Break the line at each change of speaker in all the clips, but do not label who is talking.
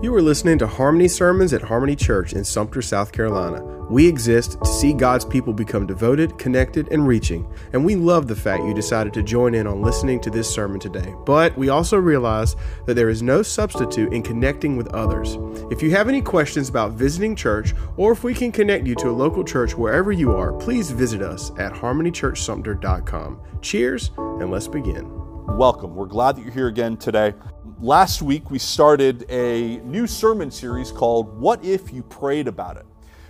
You are listening to Harmony Sermons at Harmony Church in Sumter, South Carolina. We exist to see God's people become devoted, connected, and reaching, and we love the fact you decided to join in on listening to this sermon today. But we also realize that there is no substitute in connecting with others. If you have any questions about visiting church, or if we can connect you to a local church wherever you are, please visit us at harmonychurchsumter.com. Cheers, and let's begin.
Welcome. We're glad that you're here again today last week we started a new sermon series called What If You Prayed About It?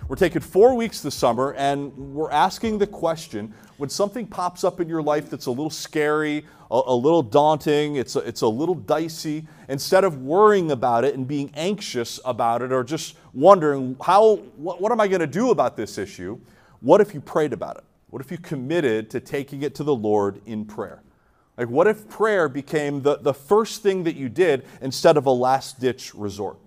We're taking four weeks this summer and we're asking the question when something pops up in your life that's a little scary, a, a little daunting, it's a, it's a little dicey, instead of worrying about it and being anxious about it or just wondering, how, what, what am I going to do about this issue? What if you prayed about it? What if you committed to taking it to the Lord in prayer? Like, what if prayer became the, the first thing that you did instead of a last ditch resort?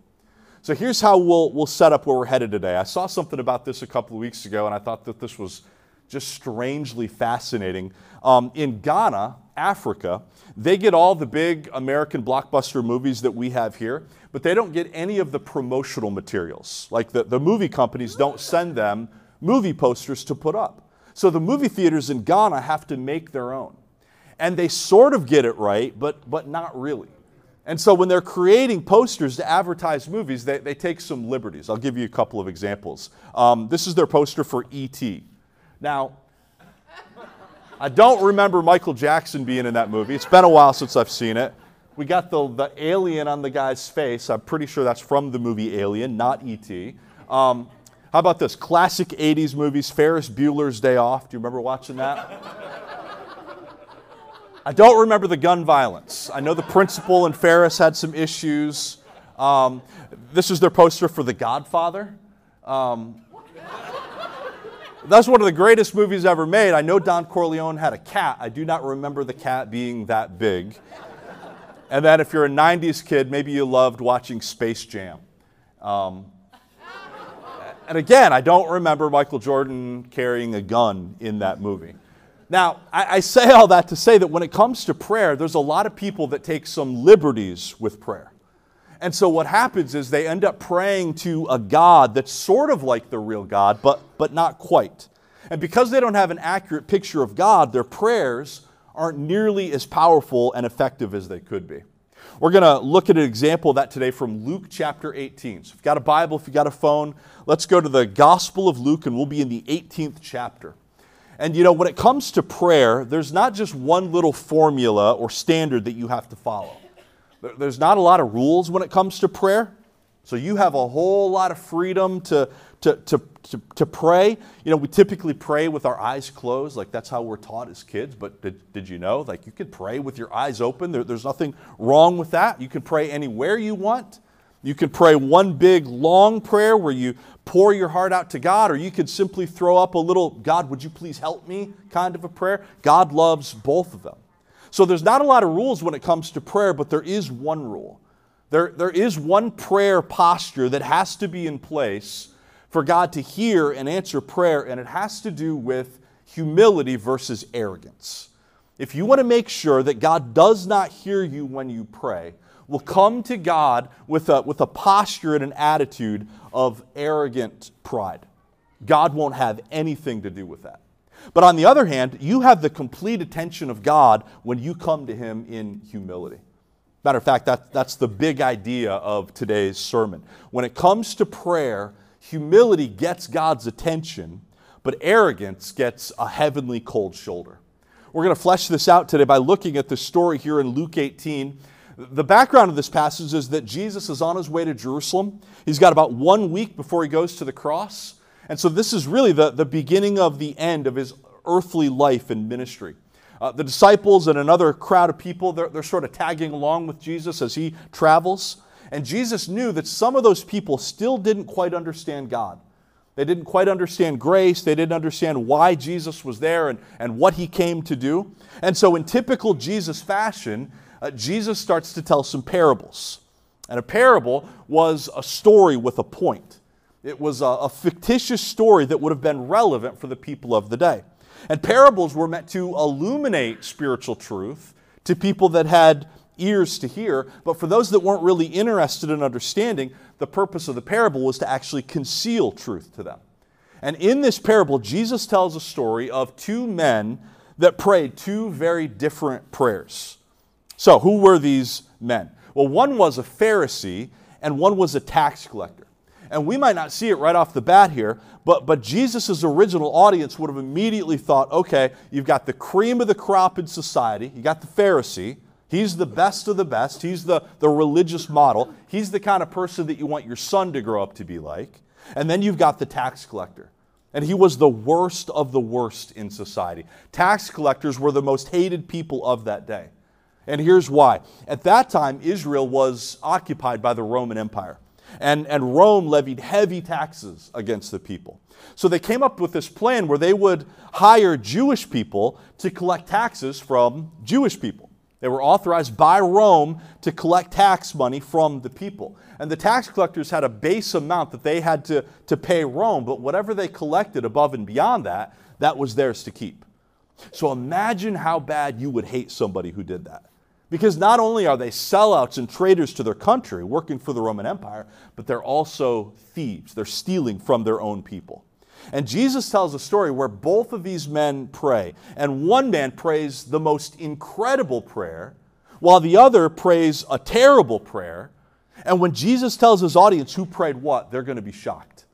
So, here's how we'll, we'll set up where we're headed today. I saw something about this a couple of weeks ago, and I thought that this was just strangely fascinating. Um, in Ghana, Africa, they get all the big American blockbuster movies that we have here, but they don't get any of the promotional materials. Like, the, the movie companies don't send them movie posters to put up. So, the movie theaters in Ghana have to make their own and they sort of get it right, but, but not really. And so when they're creating posters to advertise movies, they, they take some liberties. I'll give you a couple of examples. Um, this is their poster for E.T. Now, I don't remember Michael Jackson being in that movie. It's been a while since I've seen it. We got the, the alien on the guy's face. I'm pretty sure that's from the movie Alien, not E.T. Um, how about this? Classic 80s movies, Ferris Bueller's Day Off. Do you remember watching that? I don't remember the gun violence. I know the principal and Ferris had some issues. Um, this is their poster for The Godfather. Um, that's one of the greatest movies ever made. I know Don Corleone had a cat. I do not remember the cat being that big. And then, if you're a 90s kid, maybe you loved watching Space Jam. Um, and again, I don't remember Michael Jordan carrying a gun in that movie. Now, I, I, say all that to say that when it comes to prayer, there's a lot of people that take some liberties with prayer. And so what happens is they end up praying to a God that's sort of like the real God, but, but not quite. And because they don't have an accurate picture of God, their prayers aren't nearly as powerful and effective as they could be. We're going to look at an example of that today from Luke chapter 18. So if you've got a Bible, if you've got a phone, let's go to the Gospel of Luke, and we'll be in the 18th chapter. And you know, when it comes to prayer, there's not just one little formula or standard that you have to follow. There's not a lot of rules when it comes to prayer. So you have a whole lot of freedom to, to, to, to, to pray. You know, we typically pray with our eyes closed, like that's how we're taught as kids. But did, did you know? Like you could pray with your eyes open. There, there's nothing wrong with that. You can pray anywhere you want. You can pray one big long prayer where you pour your heart out to God, or you could simply throw up a little, God, would you please help me kind of a prayer. God loves both of them. So there's not a lot of rules when it comes to prayer, but there is one rule. There, there is one prayer posture that has to be in place for God to hear and answer prayer, and it has to do with humility versus arrogance. If you want to make sure that God does not hear you when you pray, will come to God with a, with a posture and an attitude of arrogant pride. God won't have anything to do with that. But on the other hand, you have the complete attention of God when you come to Him in humility. Matter of fact, that, that's the big idea of today's sermon. When it comes to prayer, humility gets God's attention, but arrogance gets a heavenly cold shoulder. We're going to flesh this out today by looking at the story here in Luke 18 the background of this passage is that Jesus is on his way to Jerusalem. He's got about one week before he goes to the cross. And so this is really the, the beginning of the end of his earthly life and ministry. Uh, the disciples and another crowd of people, they're, they're sort of tagging along with Jesus as he travels. And Jesus knew that some of those people still didn't quite understand God. They didn't quite understand grace. They didn't understand why Jesus was there and, and what he came to do. And so, in typical Jesus fashion, uh, Jesus starts to tell some parables. And a parable was a story with a point. It was a, a fictitious story that would have been relevant for the people of the day. And parables were meant to illuminate spiritual truth to people that had ears to hear, but for those that weren't really interested in understanding, the purpose of the parable was to actually conceal truth to them. And in this parable, Jesus tells a story of two men that prayed two very different prayers. So, who were these men? Well, one was a Pharisee and one was a tax collector. And we might not see it right off the bat here, but, but Jesus' original audience would have immediately thought okay, you've got the cream of the crop in society, you got the Pharisee. He's the best of the best. He's the, the religious model. He's the kind of person that you want your son to grow up to be like. And then you've got the tax collector. And he was the worst of the worst in society. Tax collectors were the most hated people of that day. And here's why. At that time, Israel was occupied by the Roman Empire. And, and Rome levied heavy taxes against the people. So they came up with this plan where they would hire Jewish people to collect taxes from Jewish people. They were authorized by Rome to collect tax money from the people. And the tax collectors had a base amount that they had to, to pay Rome, but whatever they collected above and beyond that, that was theirs to keep. So imagine how bad you would hate somebody who did that. Because not only are they sellouts and traitors to their country, working for the Roman Empire, but they're also thieves. They're stealing from their own people. And Jesus tells a story where both of these men pray. And one man prays the most incredible prayer, while the other prays a terrible prayer. And when Jesus tells his audience who prayed what, they're going to be shocked.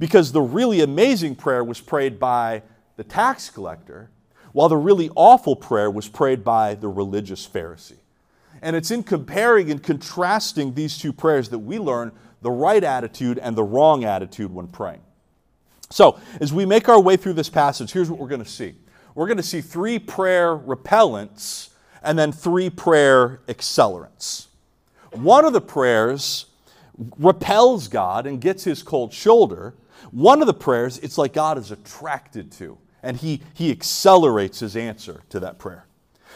Because the really amazing prayer was prayed by the tax collector, while the really awful prayer was prayed by the religious Pharisee. And it's in comparing and contrasting these two prayers that we learn the right attitude and the wrong attitude when praying. So, as we make our way through this passage, here's what we're going to see we're going to see three prayer repellents and then three prayer accelerants. One of the prayers repels God and gets his cold shoulder. One of the prayers, it's like God is attracted to, and he, he accelerates his answer to that prayer.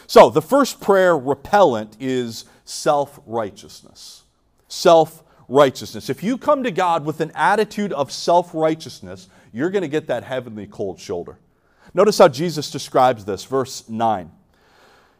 So, the first prayer repellent is self righteousness. Self righteousness. If you come to God with an attitude of self righteousness, you're going to get that heavenly cold shoulder. Notice how Jesus describes this, verse 9.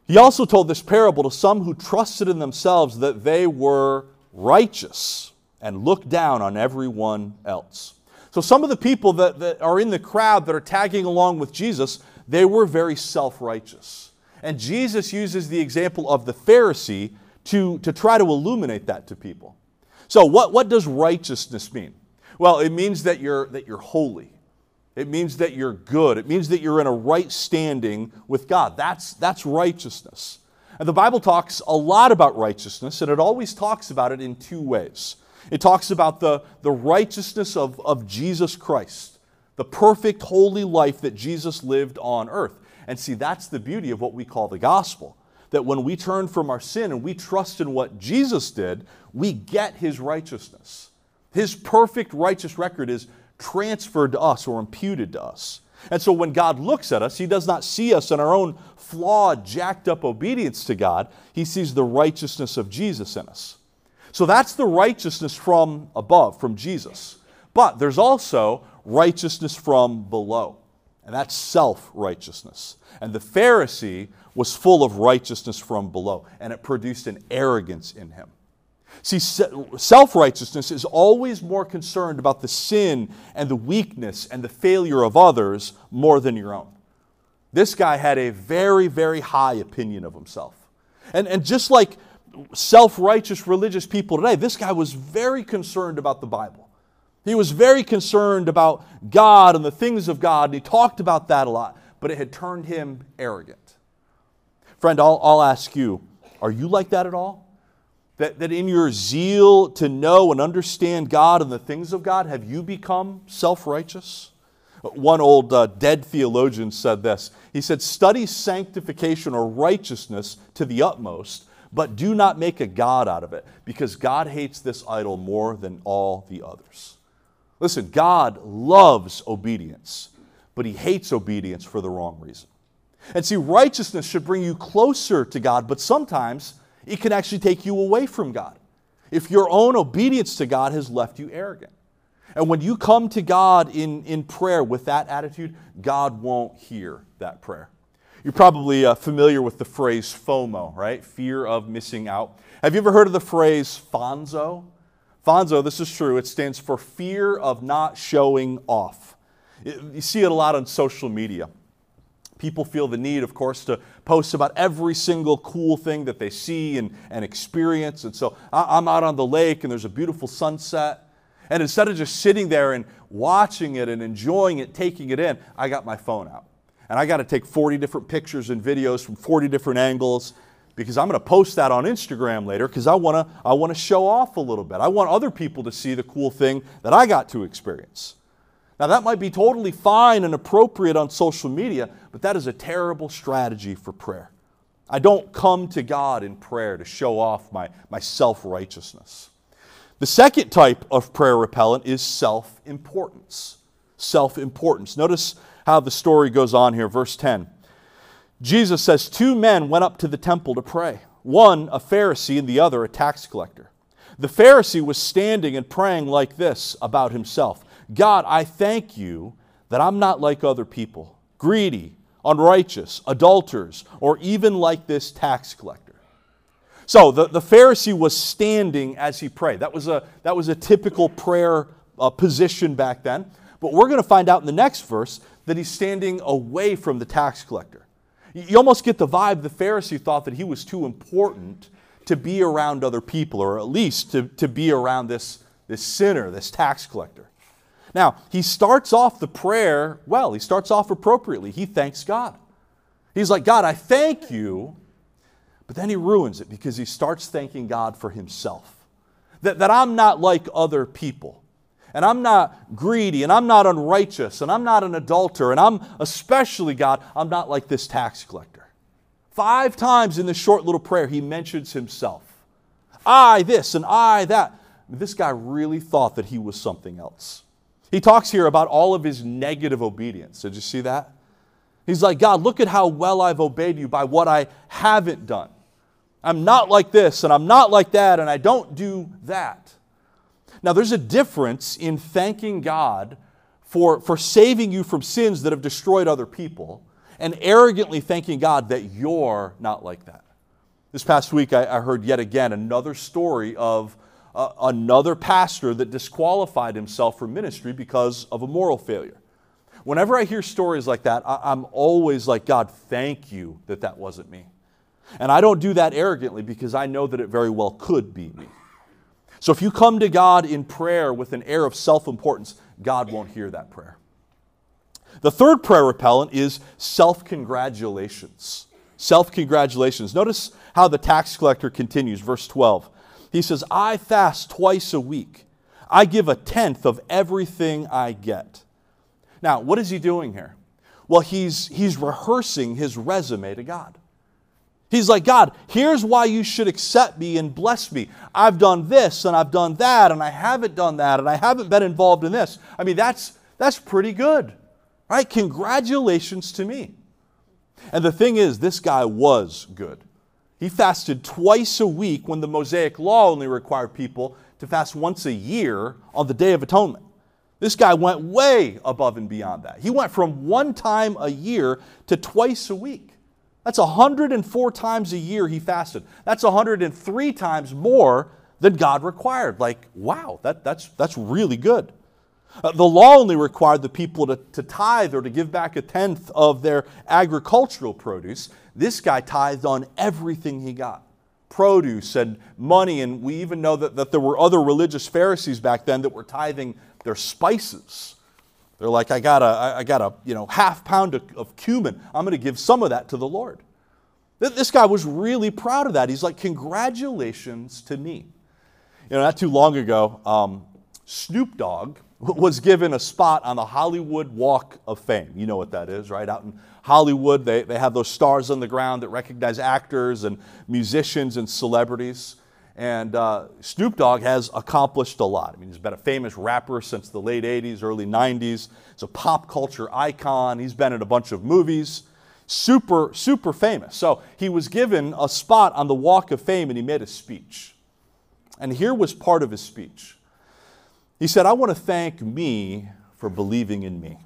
He also told this parable to some who trusted in themselves that they were righteous and looked down on everyone else. So, some of the people that, that are in the crowd that are tagging along with Jesus, they were very self righteous. And Jesus uses the example of the Pharisee to, to try to illuminate that to people. So, what, what does righteousness mean? Well, it means that you're, that you're holy. It means that you're good. It means that you're in a right standing with God. That's, that's righteousness. And the Bible talks a lot about righteousness, and it always talks about it in two ways. It talks about the, the righteousness of, of Jesus Christ, the perfect, holy life that Jesus lived on earth. And see, that's the beauty of what we call the gospel. That when we turn from our sin and we trust in what Jesus did, we get his righteousness. His perfect righteous record is transferred to us or imputed to us. And so when God looks at us, He does not see us in our own flawed, jacked up obedience to God. He sees the righteousness of Jesus in us. So that's the righteousness from above, from Jesus. But there's also righteousness from below, and that's self righteousness. And the Pharisee was full of righteousness from below, and it produced an arrogance in him. See, self righteousness is always more concerned about the sin and the weakness and the failure of others more than your own. This guy had a very, very high opinion of himself. And, and just like self righteous religious people today, this guy was very concerned about the Bible. He was very concerned about God and the things of God, and he talked about that a lot, but it had turned him arrogant. Friend, I'll, I'll ask you are you like that at all? That, that in your zeal to know and understand God and the things of God, have you become self righteous? One old uh, dead theologian said this. He said, Study sanctification or righteousness to the utmost, but do not make a God out of it, because God hates this idol more than all the others. Listen, God loves obedience, but He hates obedience for the wrong reason. And see, righteousness should bring you closer to God, but sometimes it can actually take you away from God. If your own obedience to God has left you arrogant. And when you come to God in, in prayer with that attitude, God won't hear that prayer. You're probably uh, familiar with the phrase FOMO, right? Fear of missing out. Have you ever heard of the phrase FONZO? FONZO, this is true, it stands for fear of not showing off. You see it a lot on social media. People feel the need, of course, to post about every single cool thing that they see and, and experience. And so I'm out on the lake and there's a beautiful sunset. And instead of just sitting there and watching it and enjoying it, taking it in, I got my phone out. And I got to take 40 different pictures and videos from 40 different angles because I'm going to post that on Instagram later because I want to I want to show off a little bit. I want other people to see the cool thing that I got to experience. Now that might be totally fine and appropriate on social media, but that is a terrible strategy for prayer. I don't come to God in prayer to show off my, my self-righteousness. The second type of prayer repellent is self-importance. Self-importance. Notice how the story goes on here, verse 10. Jesus says, Two men went up to the temple to pray, one a Pharisee and the other a tax collector. The Pharisee was standing and praying like this about himself God, I thank you that I'm not like other people, greedy, unrighteous, adulterers, or even like this tax collector. So the, the Pharisee was standing as he prayed. That was a, that was a typical prayer uh, position back then. But we're going to find out in the next verse that he's standing away from the tax collector. You almost get the vibe the Pharisee thought that he was too important to be around other people, or at least to, to be around this, this sinner, this tax collector. Now, he starts off the prayer well, he starts off appropriately. He thanks God. He's like, God, I thank you. But then he ruins it because he starts thanking God for himself. That, that I'm not like other people and I'm not greedy, and I'm not unrighteous, and I'm not an adulterer, and I'm especially, God, I'm not like this tax collector. Five times in this short little prayer, he mentions himself. I this and I that. This guy really thought that he was something else. He talks here about all of his negative obedience. Did you see that? He's like, God, look at how well I've obeyed you by what I haven't done. I'm not like this, and I'm not like that, and I don't do that. Now, there's a difference in thanking God for, for saving you from sins that have destroyed other people and arrogantly thanking God that you're not like that. This past week, I, I heard yet again another story of uh, another pastor that disqualified himself from ministry because of a moral failure. Whenever I hear stories like that, I, I'm always like, God, thank you that that wasn't me. And I don't do that arrogantly because I know that it very well could be me. So if you come to God in prayer with an air of self importance, God won't hear that prayer. The third prayer repellent is self congratulations. Self congratulations. Notice how the tax collector continues, verse 12. He says, I fast twice a week. I give a tenth of everything I get. Now, what is he doing here? Well, he's, he's rehearsing his resume to God. He's like, God, here's why you should accept me and bless me. I've done this and I've done that and I haven't done that and I haven't been involved in this. I mean, that's, that's pretty good, right? Congratulations to me. And the thing is, this guy was good. He fasted twice a week when the Mosaic law only required people to fast once a year on the Day of Atonement. This guy went way above and beyond that. He went from one time a year to twice a week. That's 104 times a year he fasted. That's 103 times more than God required. Like, wow, that, that's, that's really good. Uh, the law only required the people to, to tithe or to give back a tenth of their agricultural produce. This guy tithed on everything he got produce and money. And we even know that, that there were other religious Pharisees back then that were tithing their spices. They're like, I got a, I got a you know, half pound of, of cumin. I'm going to give some of that to the Lord. This guy was really proud of that. He's like, Congratulations to me. You know, not too long ago, um, Snoop Dogg was given a spot on the Hollywood Walk of Fame. You know what that is, right? Out in Hollywood, they, they have those stars on the ground that recognize actors and musicians and celebrities. And uh, Snoop Dogg has accomplished a lot. I mean, he's been a famous rapper since the late 80s, early 90s. He's a pop culture icon. He's been in a bunch of movies. Super, super famous. So he was given a spot on the Walk of Fame and he made a speech. And here was part of his speech. He said, I want to thank me for believing in me.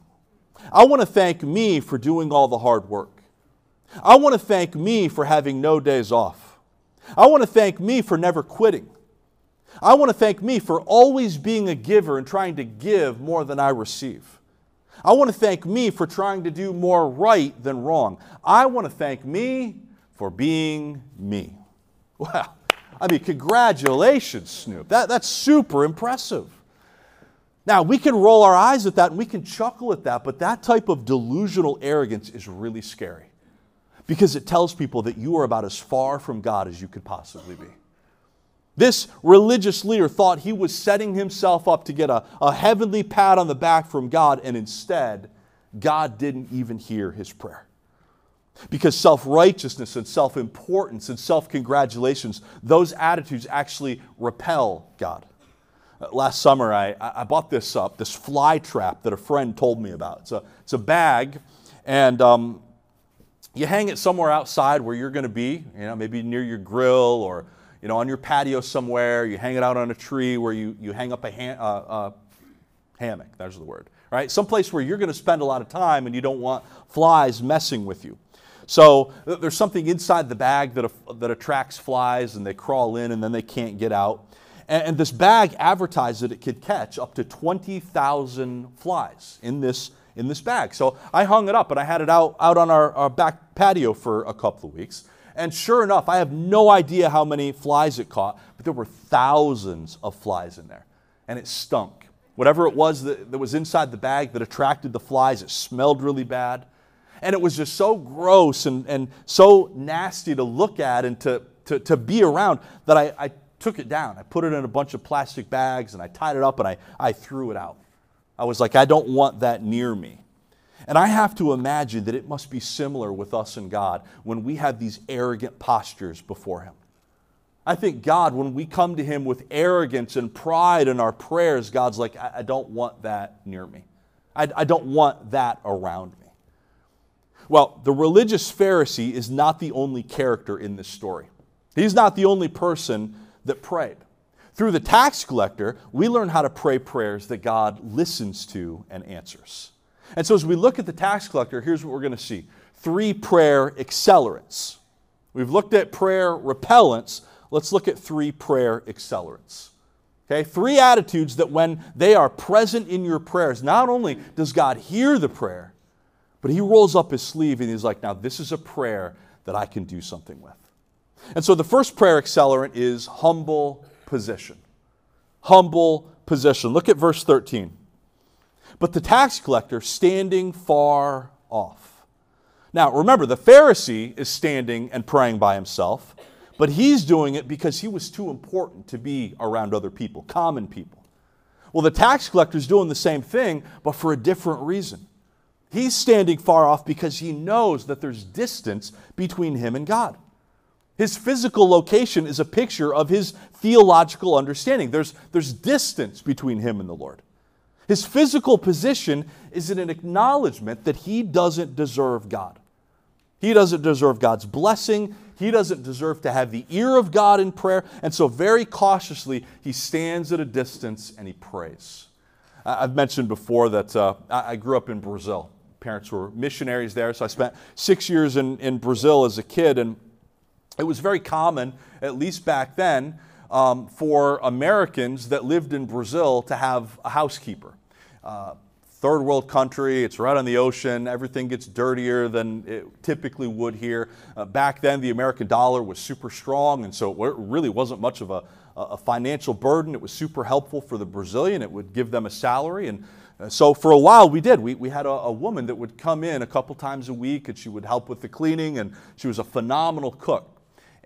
I want to thank me for doing all the hard work. I want to thank me for having no days off. I want to thank me for never quitting. I want to thank me for always being a giver and trying to give more than I receive. I want to thank me for trying to do more right than wrong. I want to thank me for being me. Wow. I mean, congratulations, Snoop. That, that's super impressive. Now, we can roll our eyes at that and we can chuckle at that, but that type of delusional arrogance is really scary because it tells people that you are about as far from God as you could possibly be. This religious leader thought he was setting himself up to get a, a heavenly pat on the back from God, and instead, God didn't even hear his prayer. Because self righteousness and self importance and self congratulations, those attitudes actually repel God. Uh, last summer, I, I bought this up, this fly trap that a friend told me about. It's a, it's a bag, and um, you hang it somewhere outside where you're going to be, you know, maybe near your grill or you know, on your patio somewhere. You hang it out on a tree where you, you hang up a, ha- uh, uh, hammock. There's the word, right? Someplace where you're going to spend a lot of time and you don't want flies messing with you. So there's something inside the bag that, that attracts flies and they crawl in and then they can't get out. And, and this bag advertised that it could catch up to 20,000 flies in this, in this bag. So I hung it up and I had it out, out on our, our back patio for a couple of weeks. And sure enough, I have no idea how many flies it caught, but there were thousands of flies in there. And it stunk. Whatever it was that, that was inside the bag that attracted the flies, it smelled really bad. And it was just so gross and, and so nasty to look at and to, to, to be around that I, I took it down. I put it in a bunch of plastic bags and I tied it up and I, I threw it out. I was like, I don't want that near me. And I have to imagine that it must be similar with us and God when we have these arrogant postures before Him. I think God, when we come to Him with arrogance and pride in our prayers, God's like, I, I don't want that near me. I, I don't want that around me. Well, the religious Pharisee is not the only character in this story. He's not the only person that prayed. Through the tax collector, we learn how to pray prayers that God listens to and answers. And so, as we look at the tax collector, here's what we're going to see three prayer accelerants. We've looked at prayer repellents. Let's look at three prayer accelerants. Okay, three attitudes that when they are present in your prayers, not only does God hear the prayer, but He rolls up His sleeve and He's like, now this is a prayer that I can do something with. And so the first prayer accelerant is humble position. Humble position. Look at verse 13 but the tax collector standing far off. Now, remember, the Pharisee is standing and praying by himself, but he's doing it because he was too important to be around other people, common people. Well, the tax collector is doing the same thing, but for a different reason. He's standing far off because he knows that there's distance between him and God. His physical location is a picture of his theological understanding. There's, there's distance between him and the Lord. His physical position is an acknowledgement that he doesn't deserve God. He doesn't deserve God's blessing. He doesn't deserve to have the ear of God in prayer. And so, very cautiously, he stands at a distance and he prays. I've mentioned before that uh, I grew up in Brazil. Parents were missionaries there, so I spent six years in, in Brazil as a kid. And it was very common, at least back then, um, for Americans that lived in Brazil to have a housekeeper. Uh, third world country, it's right on the ocean, everything gets dirtier than it typically would here. Uh, back then, the American dollar was super strong, and so it really wasn't much of a, a financial burden. It was super helpful for the Brazilian, it would give them a salary. And uh, so for a while, we did. We, we had a, a woman that would come in a couple times a week, and she would help with the cleaning, and she was a phenomenal cook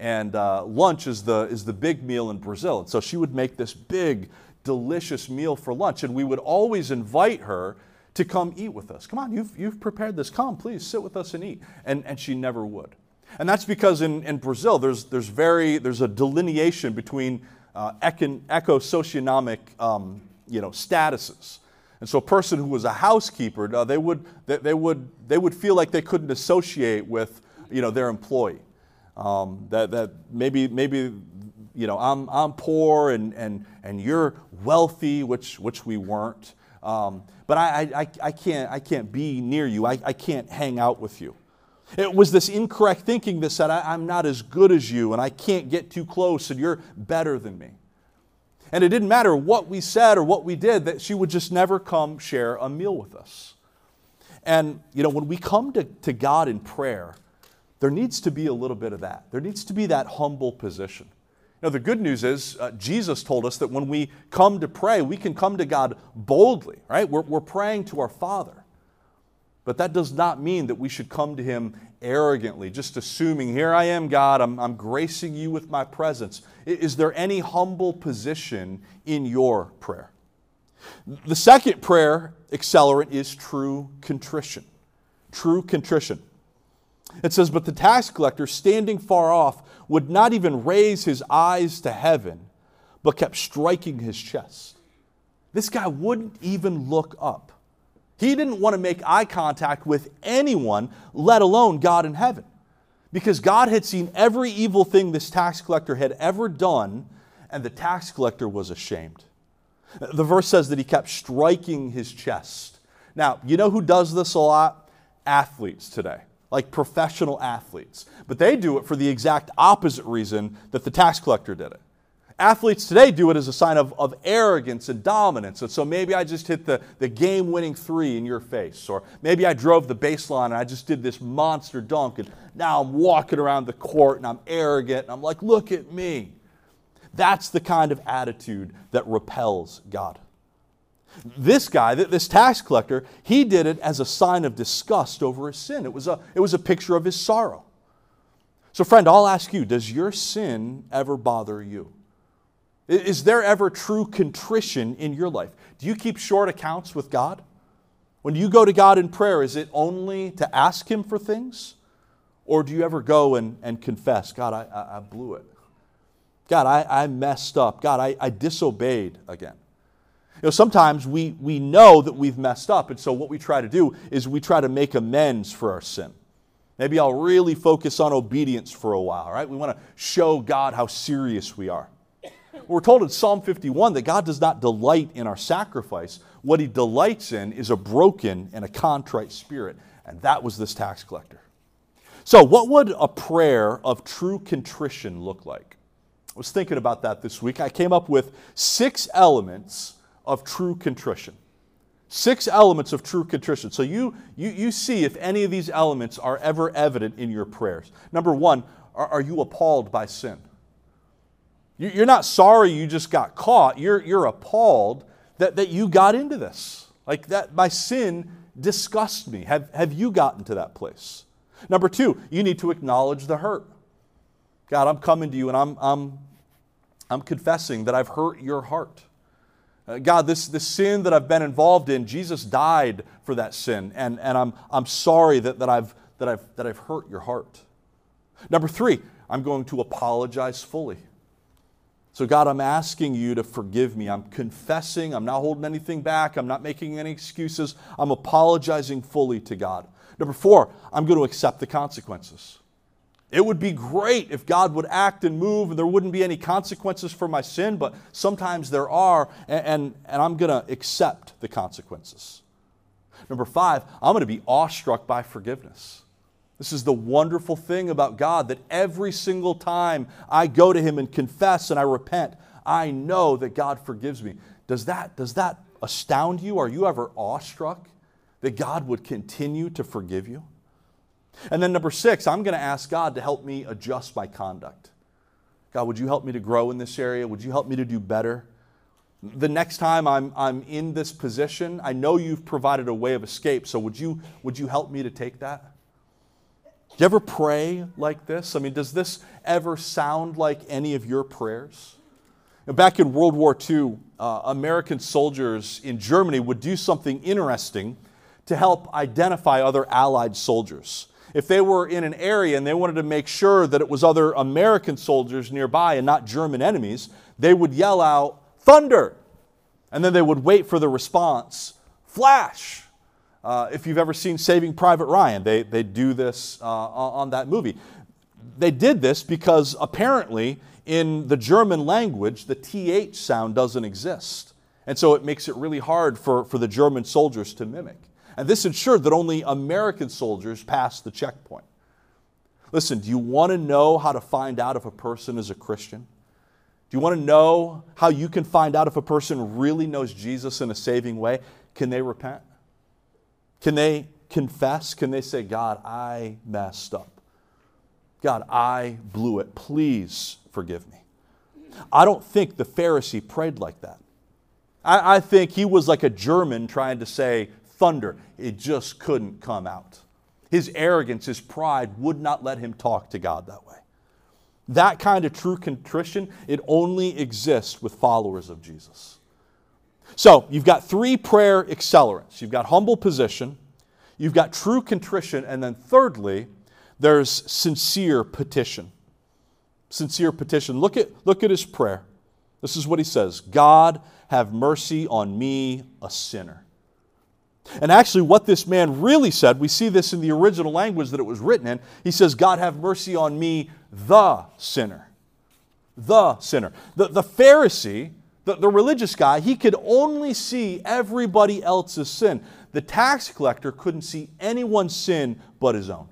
and uh, lunch is the, is the big meal in Brazil. And so she would make this big, delicious meal for lunch, and we would always invite her to come eat with us. Come on, you've, you've prepared this. Come, please sit with us and eat. And, and she never would. And that's because in, in Brazil, there's, there's, very, there's a delineation between uh, eco-socioeconomic um, you know, statuses. And so a person who was a housekeeper, uh, they, would, they, they, would, they would feel like they couldn't associate with you know, their employee. Um, that, that maybe, maybe you know, I'm, I'm poor and, and, and you're wealthy, which, which we weren't. Um, but I, I, I, can't, I can't be near you. I, I can't hang out with you. It was this incorrect thinking that said, I'm not as good as you and I can't get too close and you're better than me. And it didn't matter what we said or what we did, that she would just never come share a meal with us. And, you know, when we come to, to God in prayer, there needs to be a little bit of that. There needs to be that humble position. Now, the good news is uh, Jesus told us that when we come to pray, we can come to God boldly, right? We're, we're praying to our Father. But that does not mean that we should come to Him arrogantly, just assuming, here I am, God, I'm, I'm gracing you with my presence. Is there any humble position in your prayer? The second prayer accelerant is true contrition. True contrition. It says, But the tax collector, standing far off, would not even raise his eyes to heaven, but kept striking his chest. This guy wouldn't even look up. He didn't want to make eye contact with anyone, let alone God in heaven. Because God had seen every evil thing this tax collector had ever done, and the tax collector was ashamed. The verse says that he kept striking his chest. Now, you know who does this a lot? Athletes today like professional athletes. But they do it for the exact opposite reason that the tax collector did it. Athletes today do it as a sign of, of arrogance and dominance. And so maybe I just hit the, the game winning three in your face. Or maybe I drove the baseline and I just did this monster dunk. And now I'm walking around the court and I'm arrogant. And I'm like, look at me. That's the kind of attitude that repels God. This guy, this tax collector, he did it as a sign of disgust over his sin. It was a, it was a picture of his sorrow. So, friend, I'll ask you does your sin ever bother you? Is there ever true contrition in your life? Do you keep short accounts with God? When you go to God in prayer, is it only to ask Him for things? Or do you ever go and, and confess, God, I, I, blew it? God, I, I messed up. God, I, I disobeyed again. You know, sometimes we, we know that we've messed up, and so what we try to do is we try to make amends for our sin. Maybe I'll really focus on obedience for a while, right? We want to show God how serious we are. We're told in Psalm 51 that God does not delight in our sacrifice. What he delights in is a broken and a contrite spirit, and that was this tax collector. So, what would a prayer of true contrition look like? I was thinking about that this week. I came up with six elements of true contrition. Six elements of true contrition. So you, you, you see if any of these elements are ever evident in your prayers. Number one, are, are you appalled by sin? You're not sorry you just got caught. You're, you're appalled that, that you got into this. Like that, my sin disgusts me. Have, have you gotten to that place? Number two, you need to acknowledge the hurt. God, I'm coming to you and I'm, I'm, I'm confessing that I've hurt your heart. Uh, God, this, this sin that I've been involved in, Jesus died for that sin, and, and I'm, I'm sorry that, that, I've, that, I've, that I've hurt your heart. Number three, I'm going to apologize fully. So, God, I'm asking you to forgive me. I'm confessing. I'm not holding anything back. I'm not making any excuses. I'm apologizing fully to God. Number four, I'm going to accept the consequences. It would be great if God would act and move and there wouldn't be any consequences for my sin, but sometimes there are, and, and, and I'm going to accept the consequences. Number five, I'm going to be awestruck by forgiveness. This is the wonderful thing about God that every single time I go to Him and confess and I repent, I know that God forgives me. Does that, does that astound you? Are you ever awestruck that God would continue to forgive you? And then number six, I'm going to ask God to help me adjust my conduct. God, would you help me to grow in this area? Would you help me to do better? The next time I'm, I'm in this position, I know you've provided a way of escape, so would you, would you help me to take that? Do you ever pray like this? I mean, does this ever sound like any of your prayers? Back in World War II, uh, American soldiers in Germany would do something interesting to help identify other Allied soldiers if they were in an area and they wanted to make sure that it was other American soldiers nearby and not German enemies, they would yell out, Thunder! And then they would wait for the response, Flash! Uh, if you've ever seen Saving Private Ryan, they, they do this uh, on that movie. They did this because apparently in the German language, the TH sound doesn't exist. And so it makes it really hard for, for the German soldiers to mimic. And this ensured that only American soldiers passed the checkpoint. Listen, do you want to know how to find out if a person is a Christian? Do you want to know how you can find out if a person really knows Jesus in a saving way? Can they repent? Can they confess? Can they say, God, I messed up? God, I blew it. Please forgive me. I don't think the Pharisee prayed like that. I, I think he was like a German trying to say thunder. It just couldn't come out. His arrogance, his pride would not let him talk to God that way. That kind of true contrition, it only exists with followers of Jesus. So you've got three prayer accelerants. You've got humble position, you've got true contrition, and then thirdly, there's sincere petition. Sincere petition. Look at, look at his prayer. This is what he says God, have mercy on me, a sinner. And actually, what this man really said, we see this in the original language that it was written in. He says, God, have mercy on me, the sinner. The sinner. The, the Pharisee, the, the religious guy, he could only see everybody else's sin. The tax collector couldn't see anyone's sin but his own.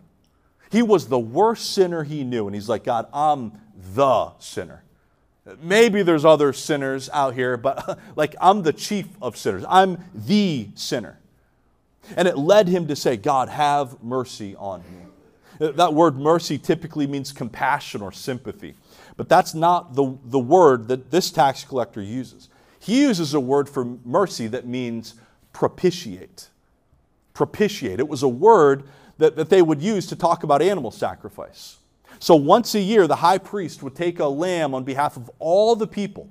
He was the worst sinner he knew. And he's like, God, I'm the sinner. Maybe there's other sinners out here, but like I'm the chief of sinners. I'm the sinner. And it led him to say, God, have mercy on me. That word mercy typically means compassion or sympathy, but that's not the, the word that this tax collector uses. He uses a word for mercy that means propitiate. Propitiate. It was a word that, that they would use to talk about animal sacrifice. So once a year, the high priest would take a lamb on behalf of all the people.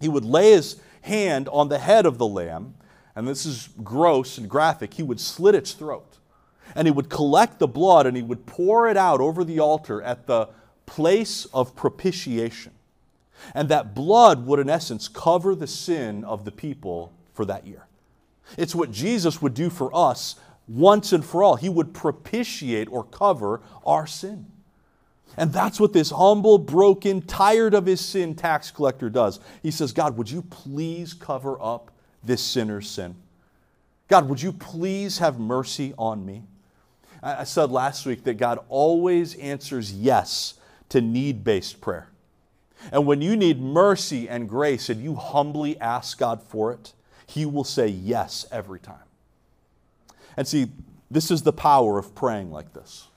He would lay his hand on the head of the lamb and this is gross and graphic, he would slit its throat. And he would collect the blood and he would pour it out over the altar at the place of propitiation. And that blood would, in essence, cover the sin of the people for that year. It's what Jesus would do for us once and for all. He would propitiate or cover our sin. And that's what this humble, broken, tired of his sin tax collector does. He says, God, would you please cover up this sinner's sin. God, would you please have mercy on me? I said last week that God always answers yes to need based prayer. And when you need mercy and grace and you humbly ask God for it, He will say yes every time. And see, this is the power of praying like this.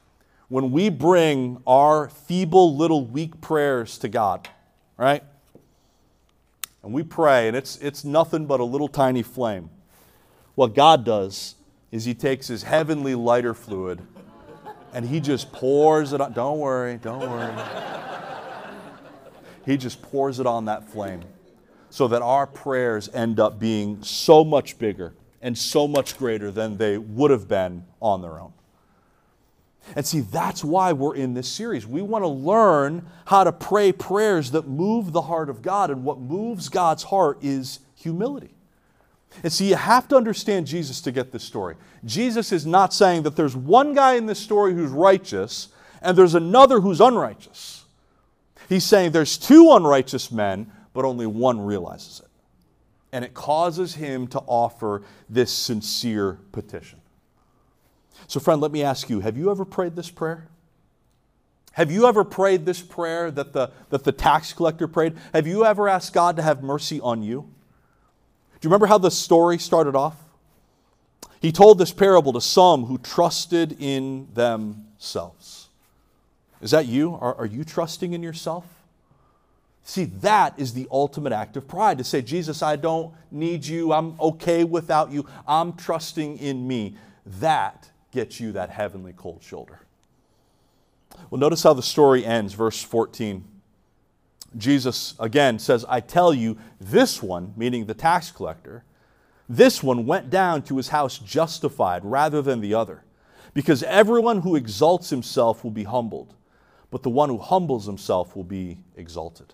When we bring our feeble, little, weak prayers to God, right? And we pray, and it's, it's nothing but a little tiny flame. What God does is He takes His heavenly lighter fluid and He just pours it on. Don't worry, don't worry. he just pours it on that flame so that our prayers end up being so much bigger and so much greater than they would have been on their own. And see, that's why we're in this series. We want to learn how to pray prayers that move the heart of God. And what moves God's heart is humility. And see, you have to understand Jesus to get this story. Jesus is not saying that there's one guy in this story who's righteous and there's another who's unrighteous. He's saying there's two unrighteous men, but only one realizes it. And it causes him to offer this sincere petition. So, friend, let me ask you have you ever prayed this prayer? Have you ever prayed this prayer that the, that the tax collector prayed? Have you ever asked God to have mercy on you? Do you remember how the story started off? He told this parable to some who trusted in themselves. Is that you? Are, are you trusting in yourself? See, that is the ultimate act of pride to say, Jesus, I don't need you. I'm okay without you. I'm trusting in me. That gets you that heavenly cold shoulder. Well, notice how the story ends, verse 14. Jesus again says, I tell you, this one, meaning the tax collector, this one went down to his house justified rather than the other. Because everyone who exalts himself will be humbled, but the one who humbles himself will be exalted.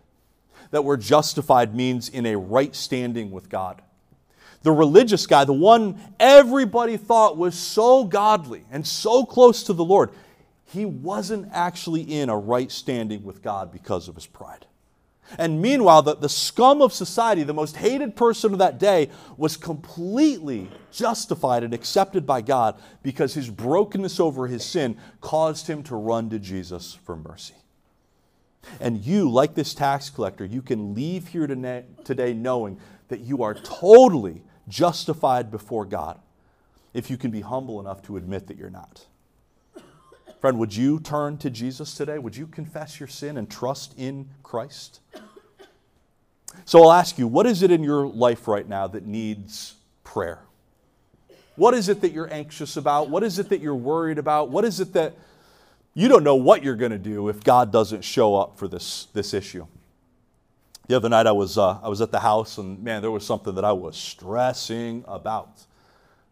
That word justified means in a right standing with God the religious guy, the one everybody thought was so godly and so close to the Lord, he wasn't actually in a right standing with God because of his pride. And meanwhile, the, the scum of society, the most hated person of that day, was completely justified and accepted by God because his brokenness over his sin caused him to run to Jesus for mercy. And you, like this tax collector, you can leave here today knowing that you are totally justified before God if you can be humble enough to admit that you're not. Friend, would you turn to Jesus today? Would you confess your sin and trust in Christ? So I'll ask you, what is it in your life right now that needs prayer? What is it that you're anxious about? What is it that you're worried about? What is it that you don't know what you're going to do if God doesn't show up for this, this issue? The other night I was, uh, I was at the house and man, there was something that I was stressing about.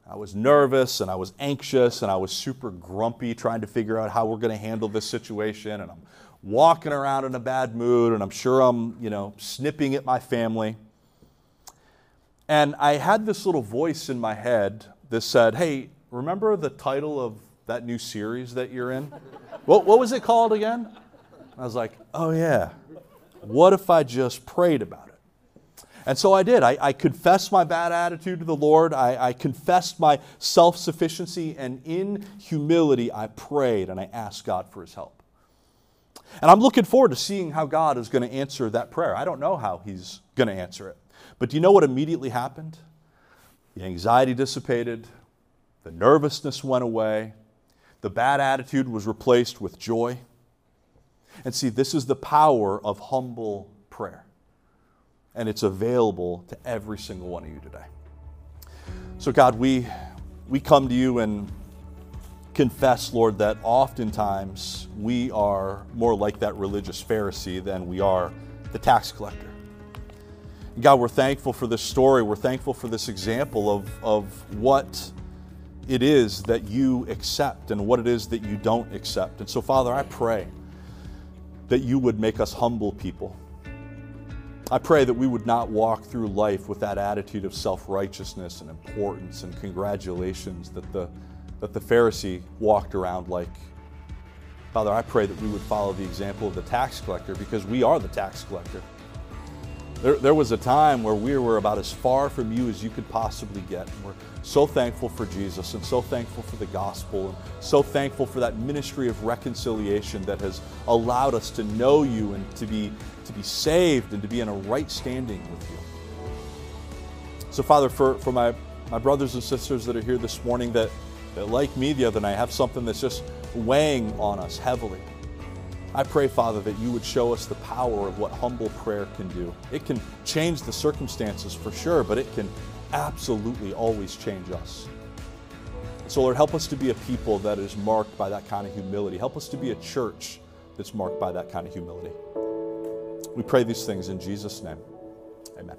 I was nervous and I was anxious and I was super grumpy trying to figure out how we're going to handle this situation. And I'm walking around in a bad mood and I'm sure I'm, you know, snipping at my family. And I had this little voice in my head that said, Hey, remember the title of that new series that you're in? what, what was it called again? I was like, Oh, yeah. What if I just prayed about it? And so I did. I, I confessed my bad attitude to the Lord. I, I confessed my self sufficiency. And in humility, I prayed and I asked God for his help. And I'm looking forward to seeing how God is going to answer that prayer. I don't know how he's going to answer it. But do you know what immediately happened? The anxiety dissipated, the nervousness went away, the bad attitude was replaced with joy. And see, this is the power of humble prayer and it's available to every single one of you today. So, God, we, we come to you and confess, Lord, that oftentimes we are more like that religious Pharisee than we are the tax collector. God, we're thankful for this story. We're thankful for this example of, of what it is that you accept and what it is that you don't accept. And so, Father, I pray that you would make us humble people I pray that we would not walk through life with that attitude of self righteousness and importance and congratulations that the, that the Pharisee walked around like. Father, I pray that we would follow the example of the tax collector because we are the tax collector. There, there was a time where we were about as far from you as you could possibly get. And We're so thankful for Jesus and so thankful for the gospel and so thankful for that ministry of reconciliation that has allowed us to know you and to be, to be saved and to be in a right standing with you. So, Father, for, for my, my brothers and sisters that are here this morning that, that, like me the other night, have something that's just weighing on us heavily. I pray, Father, that you would show us the power of what humble prayer can do. It can change the circumstances for sure, but it can absolutely always change us. So, Lord, help us to be a people that is marked by that kind of humility. Help us to be a church that's marked by that kind of humility. We pray these things in Jesus' name. Amen.